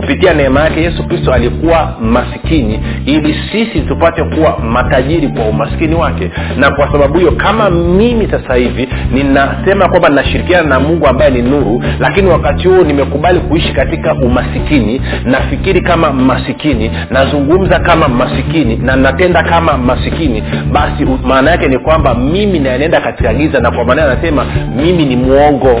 kupitia neema yake yesu kristo alikuwa masikini ili sisi tupate kuwa matajiri kwa umaskini wake. Na kwa sababu hiyo kama mimi sasa hivi ninasema kwamba nashirikiana na mungu ambaye ni nuru lakini wakati huo nimekubali kuishi katika umasikini nafikiri kama masikini nazungumza kama masikini na natenda kama masikini basi maana yake ni kwamba mimi naenenda katika giza na kwa maana anasema mimi ni mwongo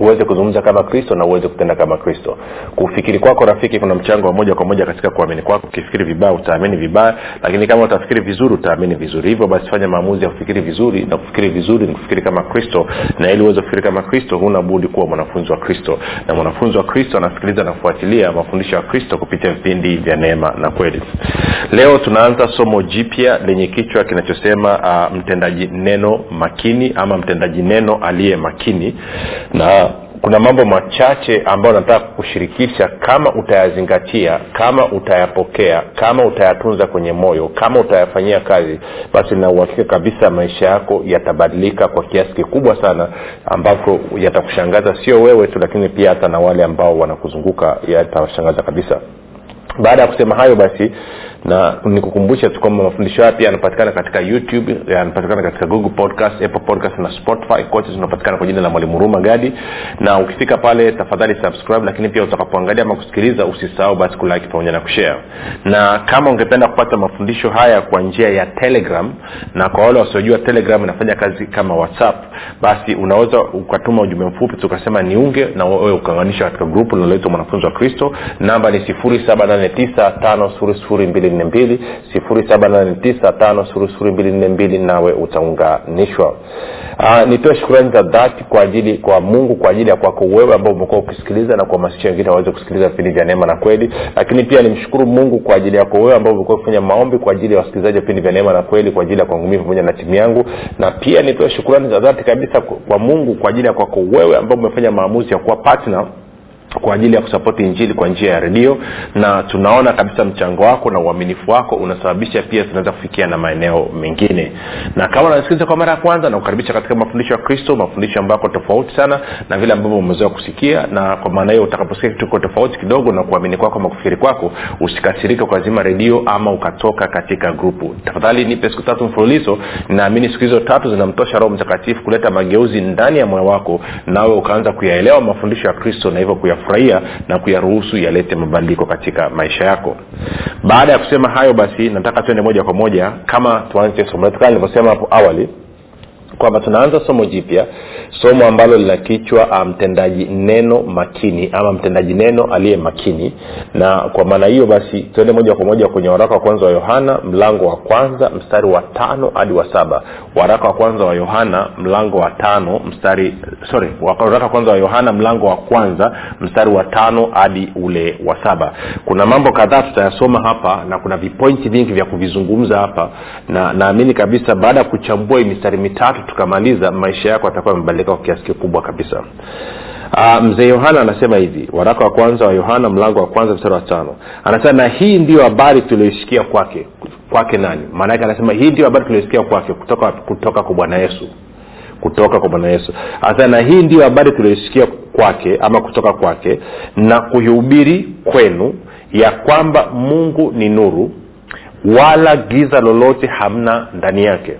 uweze kuzungumza kama kristo na uweze kutenda kama kristo. Kufikiri kwako rafiki kuna mchango wa moja kwa moja katika kuamini kwako. Ukifikiri vibaya utaamini vibaya. Lakini kama utafikiri vizuri utaamini vizuri. Hivyo basi fanya maamuzi ya kufikiri vizuri na kufikiri vizuri ni kufikiri kama kristo. Na ili uweze kufikiri kama kristo huna budi kuwa mwanafunzi wa kristo. Na mwanafunzi wa kristo anasikiliza na kufuatilia mafundisho ya kristo kupitia vipindi vya neema na kweli. Leo tunaanza somo jipya lenye kichwa kinachosema uh, mtendaji neno makini ama mtendaji neno aliye makini. Na kuna mambo machache ambayo nataka kushirikisha kama utayazingatia kama utayapokea kama utayatunza kwenye moyo kama utayafanyia kazi basi na uhakika kabisa maisha yako yatabadilika kwa kiasi kikubwa sana ambapo yatakushangaza. Sio wewe tu lakini pia hata na wale ambao wanakuzunguka yatawashangaza kabisa. Baada ya kusema hayo basi na nikukumbusha tu kwamba mafundisho haya pia yanapatikana katika youtube yanapatikana katika google podcast apple podcast na spotify. Kote zinapatikana kwa jina la mwalimu huruma gadi. Na ukifika pale tafadhali subscribe lakini pia utakapoangalia ama kusikiliza usisahau basi kulike pamoja na kushare. Na kama ungependa kupata mafundisho haya kwa njia ya telegram na kwa wale wasiojua telegram inafanya kazi kama whatsapp basi unaweza ukatuma ujumbe mfupi tukasema niunge na wewe ukaunganisha katika grupu linaloitwa mwanafunzi wa kristo. Namba ni 789 789 nawe utaunganishwa. Uh, nitoe shukurani za dhati kwa ajili kwa mungu kwa ajili ya kwako wewe ambao umekuwa ukisikiliza na kuhamasisha wengine waweze kusikiliza vipindi vya neema na kweli. Lakini pia nimshukuru mungu kwa ajili yako wewe ambao umekuwa ukifanya maombi kwa ajili ya wasikilizaji wa vipindi vya neema na kweli kwa ajili ya kwangu pamoja na timu yangu. Na pia nitoe shukurani za dhati kabisa kwa mungu kwa ajili ya kwako wewe ambao umefanya maamuzi ya kuwa partner kwa ajili ya kusapoti injili kwa njia ya redio na tunaona kabisa mchango wako na uaminifu wako unasababisha pia tunaweza kufikia na maeneo mengine. Na kama unasikiliza kwa mara ya kwanza nakukaribisha katika mafundisho ya kristo mafundisho ambako tofauti sana na vile ambavyo umezoea kusikia na kwa maana hiyo utakaposikia kitu ko tofauti kidogo na kuamini kwako ama kwako usikasirike ukazima redio ama ukatoka katika grupu. Tafadhali nipe siku tatu mfululizo. Naamini siku hizo tatu zinamtosha roho mtakatifu kuleta mageuzi ndani ya moyo wako nawe ukaanza kuyaelewa mafundisho ya kristo na hivyo kuya kuyafurahia na kuyaruhusu yalete mabadiliko katika maisha yako. Baada ya kusema hayo basi nataka tuende moja kwa moja kama tuanze somo letu kama nilivyosema hapo awali kwamba tunaanza somo jipya somo ambalo lina kichwa mtendaji um, neno makini ama mtendaji neno aliye makini. Na kwa maana hiyo basi tuende moja kwa moja kwenye waraka wa kwanza wa yohana mlango wa kwanza mstari wa tano hadi wa saba. Waraka wa kwanza wa yohana mlango wa tano mstari sorry waraka wa kwanza wa yohana mlango wa kwanza mstari wa tano hadi ule wa saba. Kuna mambo kadhaa tutayasoma hapa na kuna vipointi vingi vya kuvizungumza hapa. Na naamini kabisa baada ya kuchambua mistari mitatu tukamaliza maisha yako atakuwa amebadilika kwa kiasi kikubwa kabisa. Uh, mzee yohana anasema hivi waraka wa kwanza wa yohana mlango wa kwanza mstari wa tano. Anasema na hii ndiyo habari tulioisikia kwake. Kwake nani? Maanake anasema hii ndio habari tulioisikia kwake kutoka kutoka kwa bwana yesu. Kutoka kwa bwana yesu. Anasema na hii ndiyo habari tulioisikia kwake ama kutoka kwake na kuihubiri kwenu ya kwamba mungu ni nuru wala giza lolote hamna ndani yake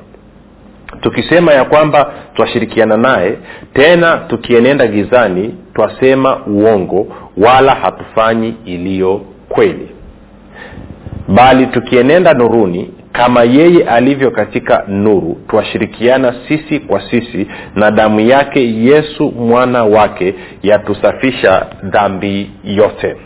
tukisema ya kwamba twashirikiana naye tena tukienenda gizani twasema uongo wala hatufanyi iliyo kweli. Bali tukienenda nuruni kama yeye alivyo katika nuru twashirikiana sisi kwa sisi na damu yake yesu mwana wake yatusafisha dhambi yote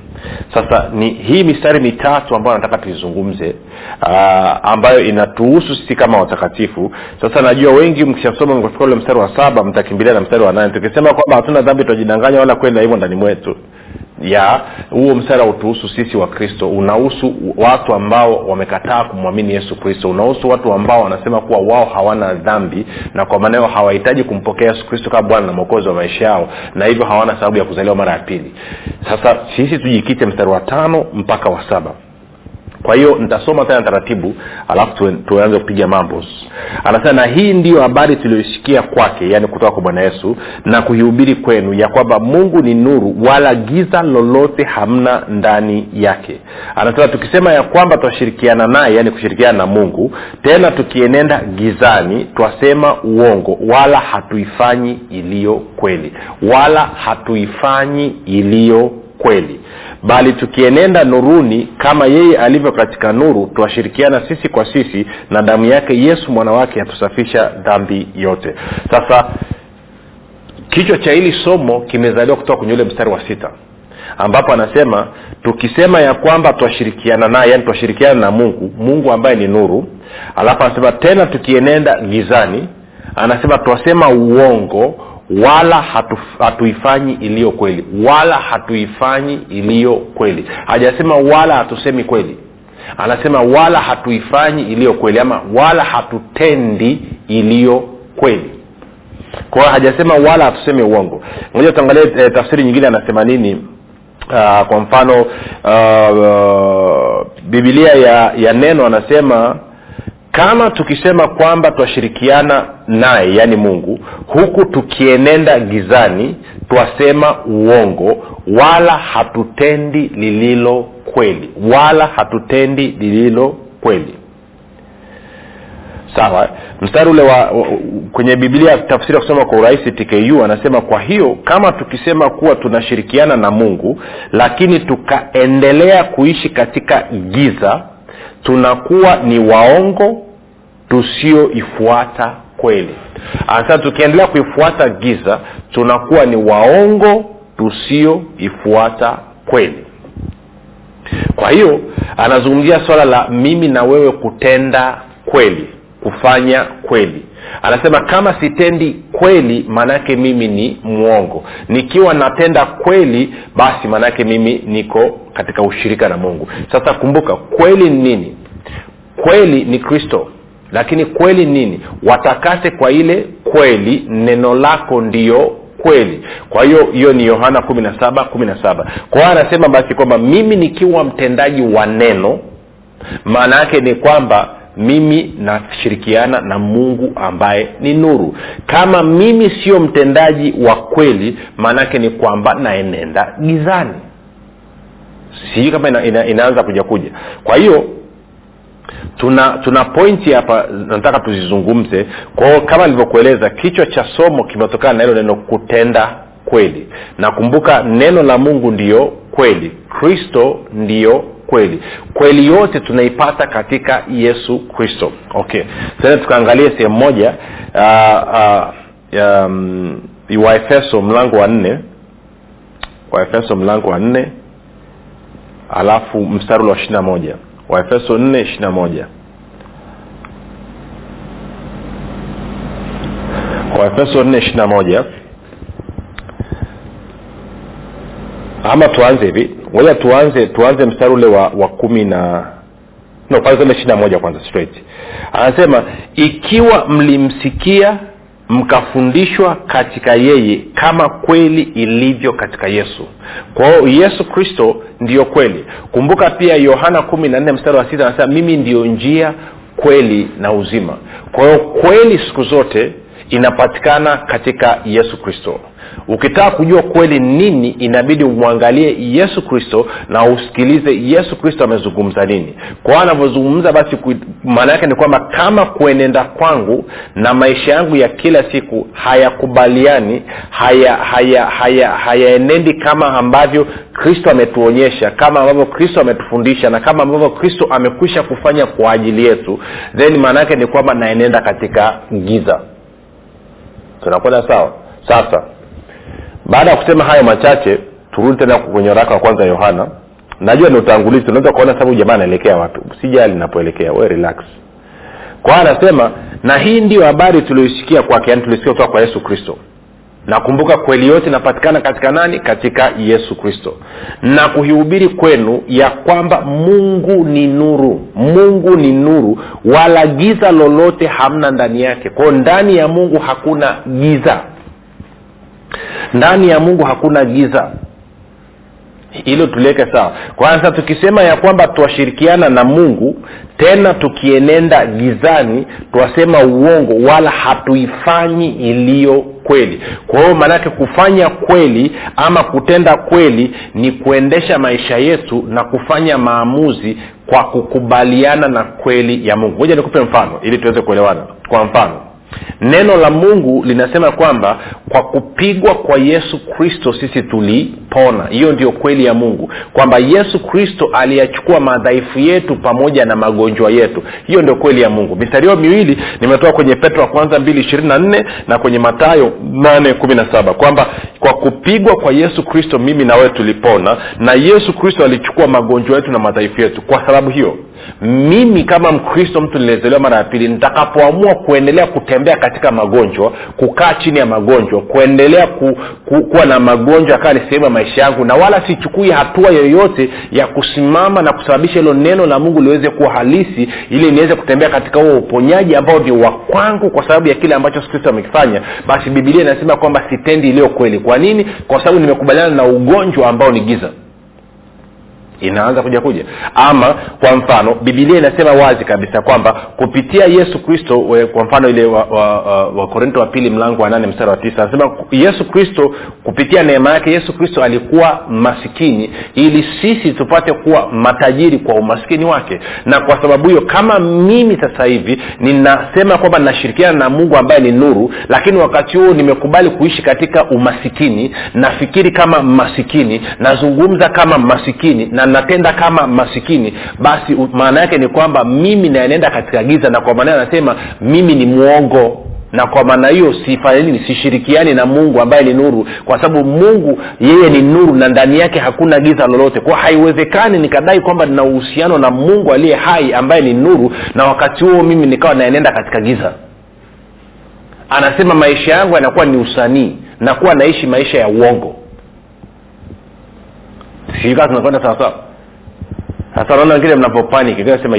sasa ni hii mistari mitatu ambayo nataka tuizungumze uh, ambayo inatuhusu sisi kama watakatifu. Sasa najua wengi mkishasoma mkafika ule mstari wa saba mtakimbilia na mstari wa nane tukisema kwamba hatuna dhambi tutajidanganya wala kwenda hivyo ndani mwetu ya huo msara utuhusu sisi wa kristo unahusu watu ambao wamekataa kumwamini yesu kristo unahusu watu ambao wanasema kuwa wao hawana dhambi na kwa maana hiyo hawahitaji kumpokea yesu kristo kama bwana na mwokozi wa maisha yao na hivyo hawana sababu ya kuzaliwa mara ya pili. Sasa sisi tujikite mstari wa tano mpaka wa saba kwa hiyo nitasoma tena taratibu alafu tuanze kupiga mambo. Anasema na hii ndiyo habari tuliyoisikia kwake yaani kutoka kwa bwana yesu na kuihubiri kwenu ya kwamba mungu ni nuru wala giza lolote hamna ndani yake. Anasema tukisema ya kwamba twashirikiana naye yaani kushirikiana na mungu tena tukienenda gizani twasema uongo wala hatuifanyi iliyo kweli wala hatuifanyi iliyo kweli bali tukienenda nuruni kama yeye alivyo katika nuru twashirikiana sisi kwa sisi na damu yake yesu mwana wake atusafisha dhambi yote. Sasa kichwa cha hili somo kimezaliwa kutoka kwenye ule mstari wa sita ambapo anasema tukisema ya kwamba twashirikiana naye yani twashirikiana na mungu mungu ambaye ni nuru alafu anasema tena tukienenda gizani anasema twasema uongo wala hatu, hatuifanyi iliyo kweli. Wala hatuifanyi iliyo kweli. Hajasema wala hatusemi kweli. Anasema wala hatuifanyi iliyo kweli ama wala hatutendi iliyo kweli. Kwa hajasema wala hatusemi uongo. Moja tuangalie e, tafsiri nyingine anasema nini? Uh, kwa mfano uh, uh, bibilia ya, ya neno anasema kama tukisema kwamba twashirikiana naye yaani mungu huku tukienenda gizani twasema uongo wala hatutendi lililo kweli. Wala hatutendi lililo kweli. Sawa. Mstari ule wa, wa kwenye biblia tafsiri ya kusoma kwa urahisi tku anasema kwa hiyo kama tukisema kuwa tunashirikiana na mungu lakini tukaendelea kuishi katika giza tunakuwa ni waongo tusioifuata kweli. Sasa tukiendelea kuifuata giza tunakuwa ni waongo tusioifuata kweli. Kwa hiyo anazungumzia swala la mimi na wewe kutenda kweli kufanya kweli anasema kama sitendi kweli maanaake mimi ni mwongo. Nikiwa natenda kweli basi maanaake mimi niko katika ushirika na mungu. Sasa kumbuka kweli ni nini? Kweli ni kristo lakini kweli nini? Watakase kwa ile kweli neno lako ndiyo kweli. Kwa hiyo hiyo ni yohana kumi na saba kumi na saba. Kwa hiyo anasema basi kwamba mimi nikiwa mtendaji wa neno maana yake ni kwamba mimi nashirikiana na mungu ambaye ni nuru. Kama mimi sio mtendaji wa kweli maanaake ni kwamba naenenda gizani. Sijui kama ina, ina, inaanza kuja kuja. Kwa hiyo tuna tuna pointi hapa nataka tuzizungumze. Kwao kama nilivyokueleza kichwa cha somo kimetokana na hilo neno kutenda kweli. Nakumbuka neno la mungu ndiyo kweli. Kristo ndiyo kweli. Kweli yote tunaipata katika yesu kristo. Okay. Tena tukaangalie sehemu moja uh, uh, um, waefeso mlango wa nne. Waefeso mlango wa nne alafu mstari wa ishiri na moja. Waefeso nne ishiri na moja. Waefeso nne ishiri na moja ama tuanze hivi. Ngoja tuanze tuanze mstari ule wa, wa kumi na no kwanza ishiri na moja kwanza straight. Anasema ikiwa mlimsikia mkafundishwa katika yeye kama kweli ilivyo katika yesu. Kwa hiyo yesu kristo ndiyo kweli. Kumbuka pia yohana kumi na nne mstari wa sita anasema mimi ndiyo njia kweli na uzima. Kwa hiyo kweli siku zote inapatikana katika yesu kristo. Ukitaka kujua kweli nini inabidi umwangalie yesu kristo na usikilize yesu kristo amezungumza nini. Kwao anavyozungumza basi maana yake ni kwamba kama kuenenda kwangu na maisha yangu ya kila siku hayakubaliani hayaenendi haya, haya, haya kama ambavyo kristo ametuonyesha kama ambavyo kristo ametufundisha na kama ambavyo kristo amekwisha kufanya kwa ajili yetu then maana yake ni kwamba naenenda katika giza tunakwenda sawa? Sasa baada ya kusema hayo machache turudi tena kwenye waraka wa kwanza yohana. Najua ni utangulizi unaweza kuona sababu jamaa anaelekea wapi. Sijali napoelekea we relax. Kwa anasema na hii ndio habari tulioisikia kwake yani tulisikia kutoka kwa yesu kristo nakumbuka kweli yote inapatikana katika nani? Katika yesu kristo. Na kuhubiri kwenu ya kwamba mungu ni nuru. Mungu ni nuru. Wala giza lolote hamna ndani yake. Kwao ndani ya mungu hakuna giza. Ndani ya mungu hakuna giza hilo tuliweke sawa. Kwanza tukisema ya kwamba twashirikiana na mungu tena tukienenda gizani twasema uongo wala hatuifanyi iliyo kweli. Kwa hiyo maanake kufanya kweli ama kutenda kweli ni kuendesha maisha yetu na kufanya maamuzi kwa kukubaliana na kweli ya mungu. Moja nikupe mfano ili tuweze kuelewana. Kwa mfano neno la mungu linasema kwamba kwa kupigwa kwa yesu kristo sisi tulipona. Hiyo ndio kweli ya mungu kwamba yesu kristo aliyachukua madhaifu yetu pamoja na magonjwa yetu. Hiyo ndio kweli ya mungu. Mistari hiyo miwili nimetoka kwenye petro wa kwanza mbili ishirini na nne kwenye matayo nane kumi na saba kwamba kwa kupigwa kwa yesu kristo mimi na wewe tulipona na yesu kristo alichukua magonjwa yetu na madhaifu yetu. Kwa sababu hiyo mimi kama mkristo mtu nilizaliwa mara ya pili nitakapoamua kuendelea kutembea katika magonjwa kukaa chini ya magonjwa kuendelea ku, ku, kuwa na magonjwa akawa ni sehemu ya maisha yangu na wala sichukui hatua yoyote ya kusimama na kusababisha hilo neno la mungu liweze kuwa halisi ili niweze kutembea katika huo uponyaji ambao ni wa kwangu kwa sababu ya kile ambacho kristo amekifanya. Basi bibilia inasema kwamba sitendi iliyo kweli. Kwa nini? Kwa sababu nimekubaliana na ugonjwa ambao ni giza inaanza kuja kuja. Ama kwa mfano bibilia inasema wazi kabisa kwamba kupitia yesu kristo kwa mfano ile wakorinto wa, wa, wa, wa pili mlango wa nane mstari wa tisa anasema yesu kristo kupitia neema yake yesu kristo alikuwa masikini ili sisi tupate kuwa matajiri kwa umaskini wake. Na kwa sababu hiyo kama mimi sasa hivi ninasema kwamba ninashirikiana na mungu ambaye ni nuru lakini wakati huo nimekubali kuishi katika umasikini nafikiri kama masikini nazungumza kama masikini na natenda kama masikini basi maana yake ni kwamba mimi naenenda katika giza. Na kwa maana anasema mimi ni mwongo na kwa maana hiyo sifanye sishirikiani na mungu ambaye ni nuru kwa sababu mungu yeye ni nuru na ndani yake hakuna giza lolote. Kwa haiwezekani nikadai kwamba nina uhusiano na mungu aliye hai ambaye ni nuru na wakati huo mimi nikawa naenenda katika giza. Anasema maisha yangu yanakuwa ni usanii nakuwa naishi maisha ya uongo sikaa tunakwenda sawasawa sasa naona wengine mnapopaniki sema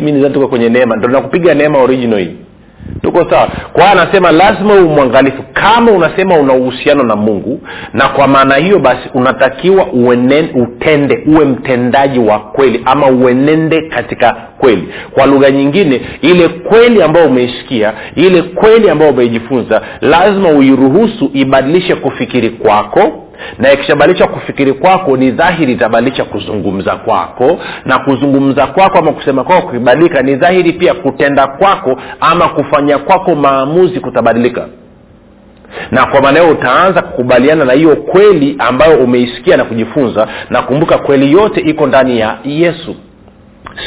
mi nizani tuko kwenye neema. Ndo nakupiga neema original. Hii tuko sawa. Kwa anasema lazima umwangalifu mwangalifu. Kama unasema una uhusiano na mungu na kwa maana hiyo basi unatakiwa uenen, utende uwe mtendaji wa kweli ama uenende katika kweli. Kwa lugha nyingine ile kweli ambayo umeisikia ile kweli ambayo umeijifunza lazima uiruhusu ibadilishe kufikiri kwako na ikishabadilisha kufikiri kwako ni dhahiri itabadilisha kuzungumza kwako. Na kuzungumza kwako ama kusema kwako kukibadilika ni dhahiri pia kutenda kwako ama kufanya kwako maamuzi kutabadilika. Na kwa maana hiyo utaanza kukubaliana na hiyo kweli ambayo umeisikia na kujifunza. Na kumbuka kweli yote iko ndani ya yesu.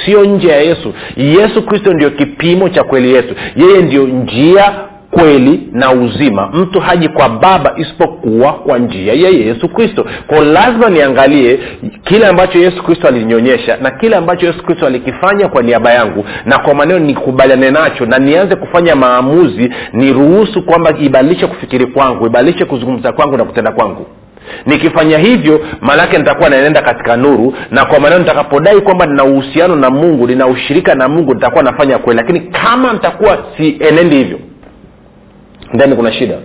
Sio nje ya yesu. Yesu kristo ndio kipimo cha kweli yetu yeye ndio njia kweli na uzima mtu haji kwa baba isipokuwa kwa njia ya yesu kristo. Ko lazima niangalie kile ambacho yesu kristo alinionyesha na kile ambacho yesu kristo alikifanya kwa niaba yangu. Na kwa maneno nikubaliane nacho na nianze kufanya maamuzi niruhusu kwamba ibadilishe kufikiri kwangu ibadilishe kuzungumza kwangu na kutenda kwangu. Nikifanya hivyo maanake nitakuwa naenenda katika nuru. Na kwa maneno nitakapodai kwamba nina uhusiano na mungu nina ushirika na mungu nitakuwa nafanya kweli. Lakini kama nitakuwa sienendi hivyo ndani kuna shida.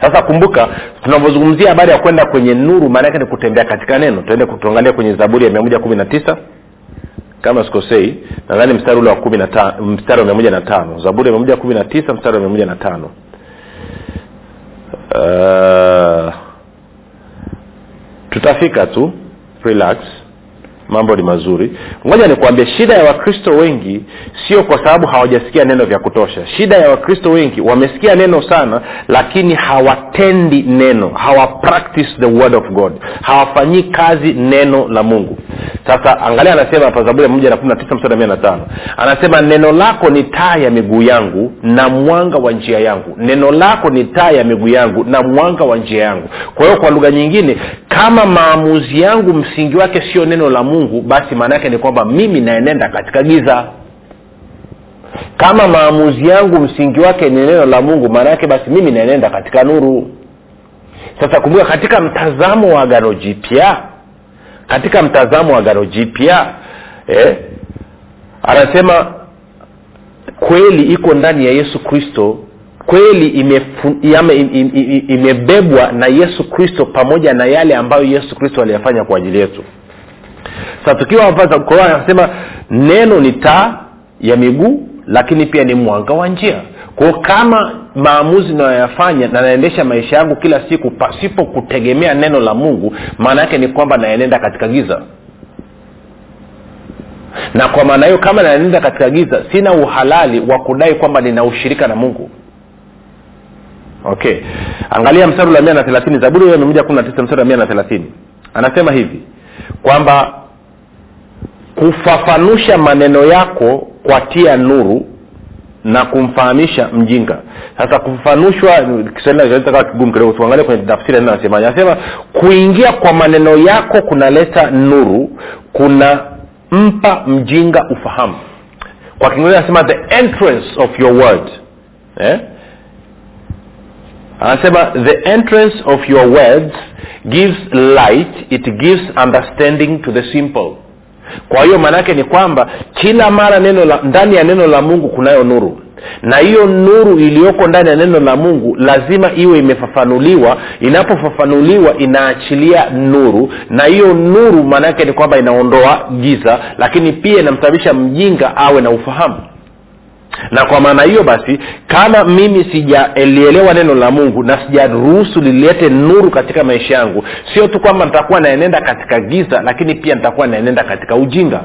Sasa kumbuka tunavyozungumzia habari ya kwenda kwenye nuru maana yake ni kutembea katika neno. Tuende tuangalia kwenye zaburi ya mia moja kumi na tisa. Kama sikosei nadhani mstari ule wa mstari wa mia moja na tano. Zaburi ya mia moja kumi na tisa mstari wa mia moja na tano. Uh, tutafika tu. Relax mambo ni mazuri. Ngoja nikuambie shida ya wakristo wengi sio kwa sababu hawajasikia neno vya kutosha. Shida ya wakristo wengi wamesikia neno sana lakini hawatendi neno. Hawa practice the word of god. Hawafanyii kazi neno la mungu. Sasa angalia anasema hapa moja na kumi na tisa mstari mia na tano. Anasema neno lako ni taa ya miguu yangu na mwanga wa njia yangu. Neno lako ni taa ya miguu yangu na mwanga wa njia yangu. Kwa hiyo kwa lugha nyingine kama maamuzi yangu msingi wake sio neno la mungu basi maana yake ni kwamba mimi naenenda katika giza. Kama maamuzi yangu msingi wake ni neno la mungu maana yake basi mimi naenenda katika nuru. Sasa kumbuka katika mtazamo wa agano jipya katika mtazamo wa agano jipya eh, anasema kweli iko ndani ya yesu kristo. Kweli imebebwa ime, ime, ime na yesu kristo pamoja na yale ambayo yesu kristo aliyafanya kwa ajili yetu sasa tukiwa anasema neno ni taa ya miguu lakini pia ni mwanga wa njia. Kwao kama maamuzi nayoyafanya na naendesha maisha yangu kila siku pasipo kutegemea neno la mungu maana yake ni kwamba naenenda katika giza. Na kwa maana hiyo kama naenenda katika giza sina uhalali wa kudai kwamba nina ushirika na mungu. Okay. Angalia mstari wa mia na thelathini. Zaburi mia moja kumi na tisa mstari wa mia na thelathini. Anasema hivi kwamba kufafanusha maneno yako kwa tia nuru na kumfahamisha mjinga. Sasa kufafanushwa kiswahili kigumu kidogo tuangalie kwenye tafsiri neno anasema kuingia kwa maneno yako kunaleta nuru kuna mpa mjinga ufahamu. Kwa kiingereza anasema the entrance of your word. Eh? Anasema the entrance of your words gives light it gives understanding to the simple. Kwa hiyo maanaake ni kwamba kila mara neno la ndani ya neno la mungu kunayo nuru. Na hiyo nuru iliyoko ndani ya neno la mungu lazima iwe imefafanuliwa. Inapofafanuliwa inaachilia nuru. Na hiyo nuru maanaake ni kwamba inaondoa giza lakini pia inamsababisha mjinga awe na ufahamu na kwa maana hiyo basi kama mimi sijalielewa neno la mungu na sijaruhusu lilete nuru katika maisha yangu sio tu kwamba nitakuwa naenenda katika giza lakini pia nitakuwa naenenda katika ujinga.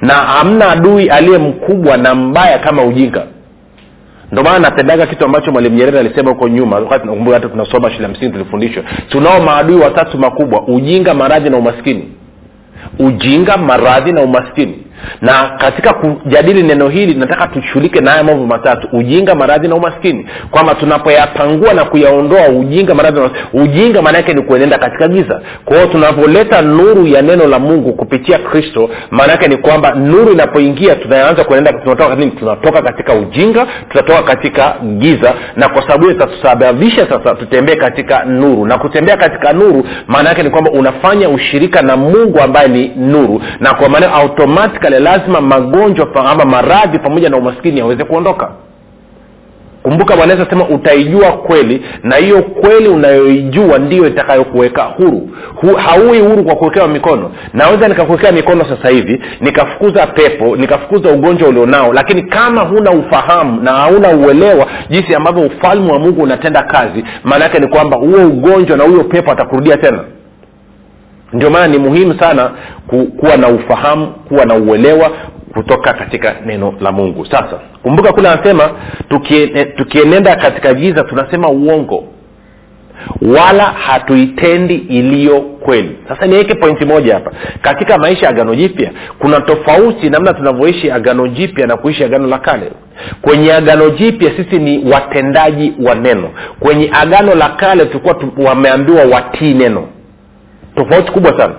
Na hamna adui aliye mkubwa na mbaya kama ujinga. Ndio maana napendaga kitu ambacho mwalimu nyerere alisema huko nyuma wakati tunasoma shule ya msingi tulifundishwa tunao maadui watatu makubwa ujinga maradhi na umaskini. Ujinga maradhi na umaskini na katika kujadili neno hili nataka tushughulike na haya mambo matatu. Ujinga maradhi na umaskini. Kwamba tunapoyapangua na kuyaondoa ujinga maradhi na ujinga maana yake ni kuenenda katika giza. Kwa tunapoleta nuru ya neno la mungu kupitia kristo maana yake ni kwamba nuru inapoingia tunaanza kuenenda tunatoka, nini? tunatoka katika ujinga tutatoka katika giza. Na kwa sababu hiyo itatusababisha sasa tutembee katika nuru. Na kutembea katika nuru maana yake ni kwamba unafanya ushirika na mungu ambaye ni nuru. Na kwa maana automatically lazima magonjwa ama maradhi pamoja na umaskini yaweze kuondoka. Kumbuka bwana yesu asema utaijua kweli na hiyo kweli unayoijua ndiyo itakayokuweka huru. Hu, haui huru kwa kuwekewa mikono. Naweza nikakuwekea mikono sasa hivi nikafukuza pepo nikafukuza ugonjwa ulionao lakini kama huna ufahamu na hauna uelewa jinsi ambavyo ufalme wa mungu unatenda kazi maana yake ni kwamba huo ugonjwa na huyo pepo atakurudia tena ndio maana ni muhimu sana ku, kuwa na ufahamu kuwa na uelewa kutoka katika neno la mungu. Sasa kumbuka kule anasema tukie, tukienenda katika giza tunasema uongo. Wala hatuitendi iliyo kweli. Sasa niweke pointi moja hapa. Katika maisha ya agano jipya kuna tofauti namna tunavyoishi agano jipya na kuishi agano la kale. Kwenye agano jipya sisi ni watendaji wa neno. Kwenye agano la kale tulikuwa wameambiwa watii neno tofauti kubwa sana.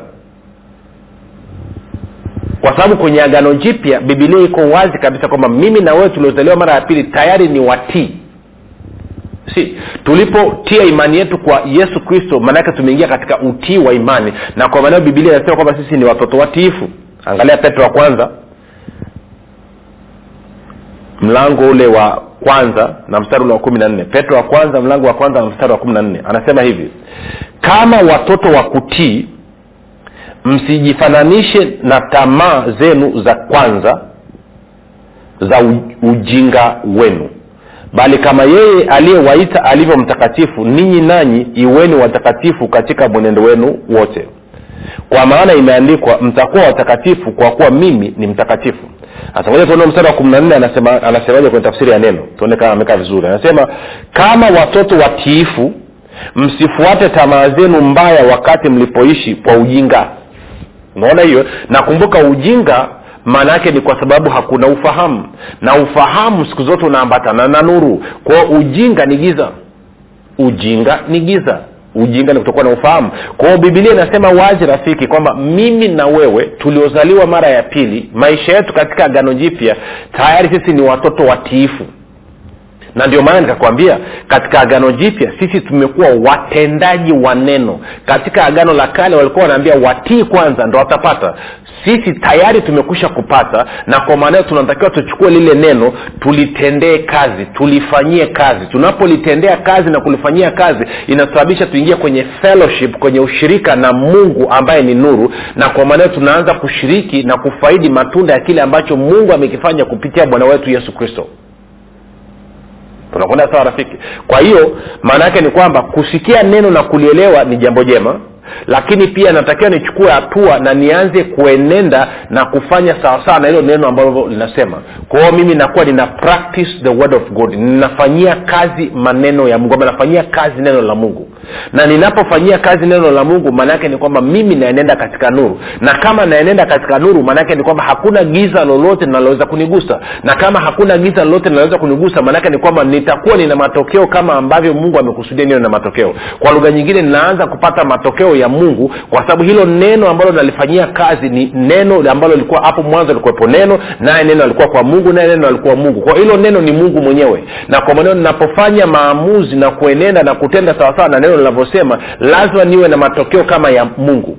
Kwa sababu kwenye agano jipya bibilia iko wazi kabisa kwamba mimi na wewe tuliozaliwa mara ya pili tayari ni watii. Si tulipotia imani yetu kwa yesu kristo maanake tumeingia katika utii wa imani. Na kwa maanao bibilia inasema kwamba sisi ni watoto watiifu. Angalia petro wa kwanza. Mlango ule wa kwanza na mstari ule wa kumi na nne. Petro wa kwanza mlango wa kwanza na mstari wa kumi na nne. Anasema hivi kama watoto wa kutii msijifananishe na tamaa zenu za kwanza za ujinga wenu. Bali kama yeye aliyewaita alivyo mtakatifu ninyi nanyi iweni watakatifu katika mwenendo wenu wote. Kwa maana imeandikwa mtakuwa watakatifu kwa kuwa mimi ni mtakatifu sasa moja tuone mstari wa kumi na nne anasema anasemaje kwenye tafsiri ya neno? Tuone kama amekaa vizuri. Anasema kama watoto watiifu msifuate tamaa zenu mbaya wakati mlipoishi kwa ujinga. Unaona hiyo? Nakumbuka ujinga maana yake ni kwa sababu hakuna ufahamu. Na ufahamu siku zote unaambatana na nuru. Kwao ujinga ni giza. Ujinga ni giza ujinga ni kutokuwa na ufahamu. Kwao bibilia inasema wazi rafiki kwamba mimi na wewe tuliozaliwa mara ya pili maisha yetu katika agano jipya tayari sisi ni watoto watiifu na ndio maana nikakwambia katika agano jipya sisi tumekuwa watendaji wa neno. Katika agano la kale walikuwa wanaambia watii kwanza ndo watapata. Sisi tayari tumekwisha kupata na kwa maana tunatakiwa tuchukue lile neno tulitendee kazi tulifanyie kazi. Tunapolitendea kazi na kulifanyia kazi inasababisha tuingie kwenye fellowship kwenye ushirika na mungu ambaye ni nuru. Na kwa maana tunaanza kushiriki na kufaidi matunda ya kile ambacho mungu amekifanya kupitia bwana wetu yesu kristo tunakwenda sawa rafiki? Kwa hiyo maana yake ni kwamba kusikia neno na kulielewa ni jambo jema lakini pia natakiwa nichukue hatua na nianze kuenenda na kufanya sawasawa na hilo neno ambalo linasema. Kwao mimi nakuwa nina practice the word of god. Ninafanyia kazi maneno ya mungu ama nafanyia kazi neno la mungu na ninapofanyia kazi neno la mungu maanaake ni kwamba mimi naenenda katika nuru. Na kama naenenda katika nuru maanaake ni kwamba hakuna giza lolote linaloweza kunigusa. Na kama hakuna giza lolote linaloweza kunigusa maanaake ni kwamba nitakuwa nina matokeo kama ambavyo mungu amekusudia niwe na matokeo. Kwa lugha nyingine ninaanza kupata matokeo ya mungu kwa sababu hilo neno ambalo nalifanyia kazi ni neno ambalo lilikuwa hapo mwanzo likuwepo neno naye neno alikuwa kwa mungu naye neno alikuwa mungu. Kwa hilo neno ni mungu mwenyewe. Na kwa maneno ninapofanya maamuzi na kuenenda na kutenda sawasawa na neno linavyosema lazima niwe na matokeo kama ya mungu.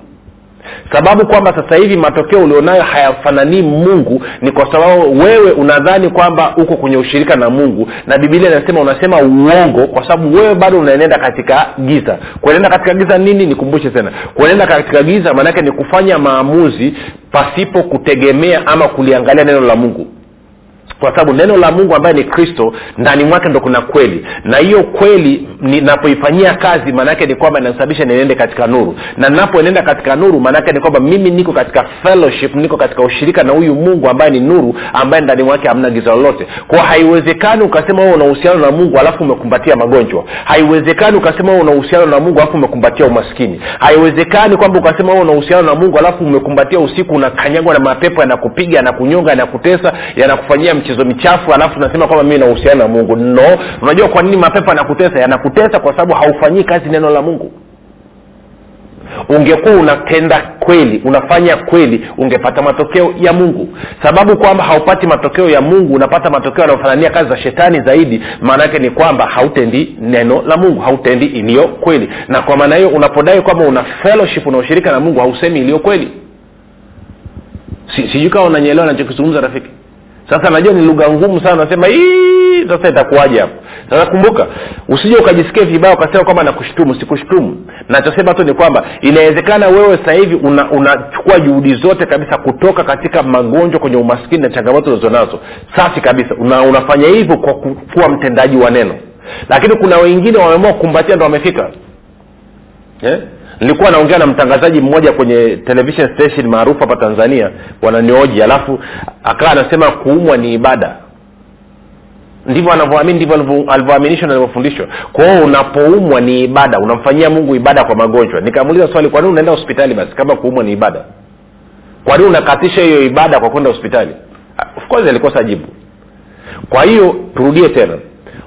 Sababu kwamba sasa hivi matokeo ulionayo hayafananii mungu ni kwa sababu wewe unadhani kwamba uko kwenye ushirika na mungu na bibilia inasema unasema uongo kwa sababu wewe bado unaenenda katika giza. Kuenenda katika giza nini? Nikumbushe tena. Kuenenda katika giza maanaake ni kufanya maamuzi pasipo kutegemea ama kuliangalia neno la mungu kwa sababu neno la mungu ambaye ni kristo ndani mwake ndo kuna kweli. Na hiyo kweli ninapoifanyia kazi maanaake ni kwamba inasababisha niende katika nuru. Na ninapoenenda katika nuru maanaake ni kwamba mimi niko katika fellowship niko katika ushirika na huyu mungu ambaye ni nuru ambaye ndani mwake hamna giza lolote. Kwa haiwezekani ukasema wewe una uhusiano na mungu alafu umekumbatia magonjwa. Haiwezekani ukasema wewe una uhusiano na mungu alafu umekumbatia umaskini. Haiwezekani kwamba ukasema wewe una uhusiano na mungu alafu umekumbatia usiku unakanyagwa na mapepo yanakupiga yanakunyonga yanakutesa yanakufanyia michezo michafu alafu unasema kwamba mimi nahusiana na mungu. No. Unajua kwa nini mapepo yanakutesa? Yanakutesa kwa sababu haufanyii kazi neno la mungu. Ungekuwa unatenda kweli unafanya kweli ungepata matokeo ya mungu. Sababu kwamba haupati matokeo ya mungu unapata matokeo yanayofanania kazi za shetani zaidi maana yake ni kwamba hautendi neno la mungu hautendi iliyo kweli. Na kwa maana hiyo unapodai kwamba una fellowship unaoshirika na mungu hausemi iliyo kweli. Si, sijui kama unanyeelewa nachokizungumza rafiki sasa najua ni lugha ngumu sana nasema hii sasa itakuwaje hapo? Sasa kumbuka usije ukajisikia vibaya ukasema kwamba nakushtumu sikushtumu. Nachosema tu ni kwamba inawezekana wewe sasa hivi unachukua una juhudi zote kabisa kutoka katika magonjwa kwenye umaskini na changamoto ulizonazo. Safi kabisa. Una, unafanya hivyo kwa kuwa mtendaji wa neno. Lakini kuna wengine wameamua kukumbatia ndo wamefika. Yeah? Nilikuwa naongea na mtangazaji mmoja kwenye television station maarufu hapa tanzania wananioji alafu akawa anasema kuumwa ni ibada. Ndivyo anavyoamini ndivyo alivyoaminishwa na alivyofundishwa. Kwao unapoumwa ni ibada unamfanyia mungu ibada kwa magonjwa. Nikamuuliza swali kwa nini unaenda hospitali basi kama kuumwa ni ibada? Kwa nini unakatisha hiyo ibada kwa kwenda hospitali? Of course alikosa jibu. Kwa hiyo turudie tena.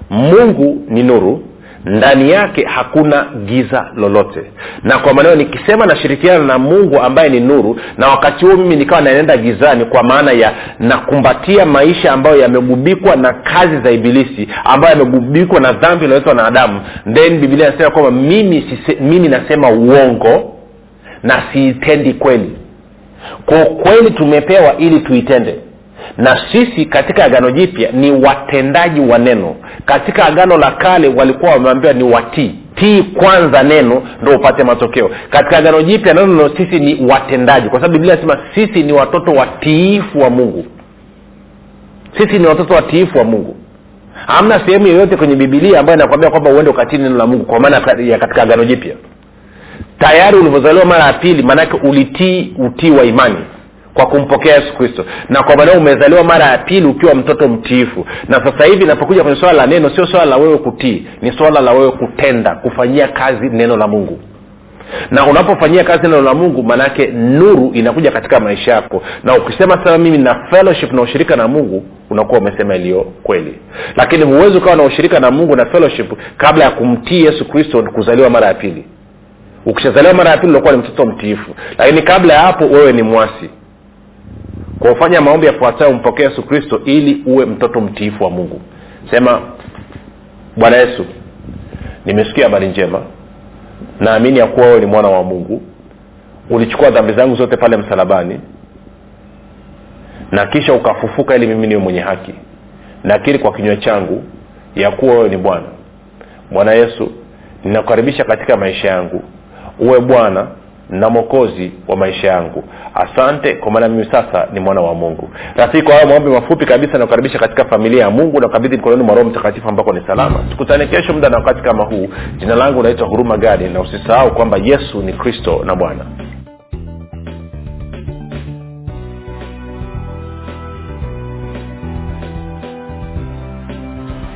Mungu ni nuru ndani yake hakuna giza lolote. Na kwa maneno nikisema nashirikiana na mungu ambaye ni nuru na wakati huo mimi nikawa naenda gizani kwa maana ya nakumbatia maisha ambayo yamegubikwa na kazi za ibilisi ambayo yamegubikwa na dhambi ilioletwa na adamu. Then bibilia inasema kwamba mimi, mimi nasema uongo na siitendi kweli. Kwa kweli tumepewa ili tuitende na sisi katika agano jipya ni watendaji wa neno. Katika agano la kale walikuwa wameambiwa ni watii. Tii kwanza neno ndo upate matokeo. Katika agano jipya neno sisi ni watendaji. Kwa sababu biblia inasema sisi ni watoto watiifu wa mungu. Sisi ni watoto watiifu wa mungu. Hamna sehemu yoyote kwenye bibilia ambayo inakwambia kwamba uende ukatii neno la mungu kwa maana ya katika agano jipya. Tayari ulivyozaliwa mara ya pili maanake ulitii utii wa imani kwa kumpokea yesu kristo. Na kwa maana umezaliwa mara ya pili ukiwa mtoto mtiifu. Na sasa hivi inapokuja kwenye swala la neno sio swala la wewe kutii ni swala la wewe kutenda kufanyia kazi neno la mungu. Na unapofanyia kazi neno la mungu maanaake nuru inakuja katika maisha yako. Na ukisema sasa mimi na fellowship na ushirika na mungu unakuwa umesema iliyo kweli. Lakini huwezi ukawa na ushirika na mungu na fellowship kabla ya kumtii yesu kristo kuzaliwa mara ya pili. Ukishazaliwa mara ya pili unakuwa ni mtoto mtiifu. Lakini kabla ya hapo wewe ni mwasi kwa ufanya maombi yafuatayo umpokee yesu kristo ili uwe mtoto mtiifu wa mungu. Sema bwana yesu nimesikia habari njema. Naamini ya kuwa wewe ni mwana wa mungu. Ulichukua dhambi zangu zote pale msalabani na kisha ukafufuka ili mimi niwe mwenye haki. Nakiri kwa kinywa changu ya kuwa wewe ni bwana. Bwana yesu ninakukaribisha katika maisha yangu. Uwe bwana na mwokozi wa maisha yangu. Asante kwa maana mimi sasa ni mwana wa mungu. Rafiki kwa hayo maombi mafupi kabisa nakukaribisha katika familia ya mungu na kabidhi mkononi mwa roho mtakatifu ambako ni salama. Tukutane kesho muda na wakati kama huu. Jina langu naitwa huruma gadi na usisahau kwamba yesu ni kristo na bwana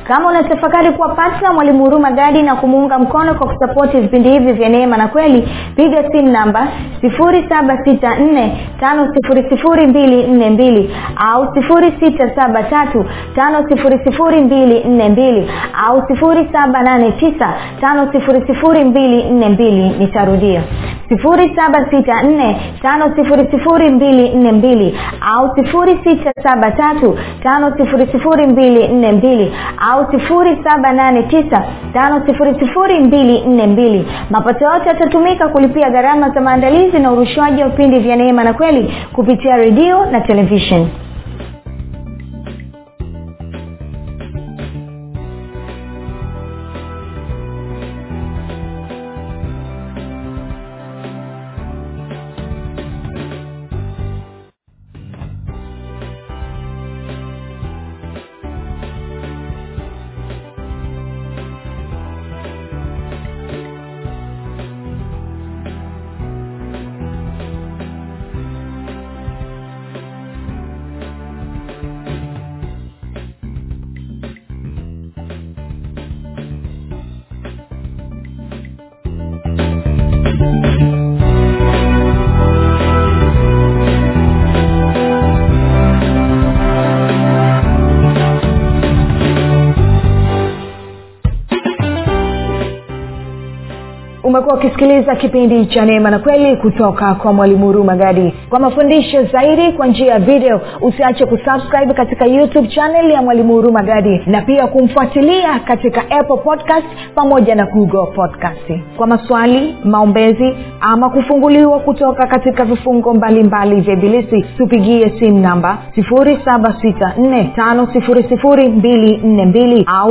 kama unatafakari kuwa patna mwalimu huruma gadi na kumuunga mkono kwa kusapoti vipindi hivi vya neema na kweli piga simu namba 7645242 au 6735242 au 7895242 nitarudia. 7645242 au 6735242 au 7895242 mapato yote yatatumika kulipia gharama za maandalizi na urushwaji wa vipindi vya neema na kweli kupitia redio na televishen umekuwa ukisikiliza kipindi cha neema na kweli kutoka kwa mwalimu hurumagadi kwa mafundisho zaidi kwa njia ya video usiache kusubscribe katika youtube channel ya mwalimu hurumagadi na pia kumfuatilia katika apple podcast pamoja na google podcast. Kwa maswali maombezi ama kufunguliwa kutoka katika vifungo mbalimbali vya ibilisi tupigie simu namba 7645242 au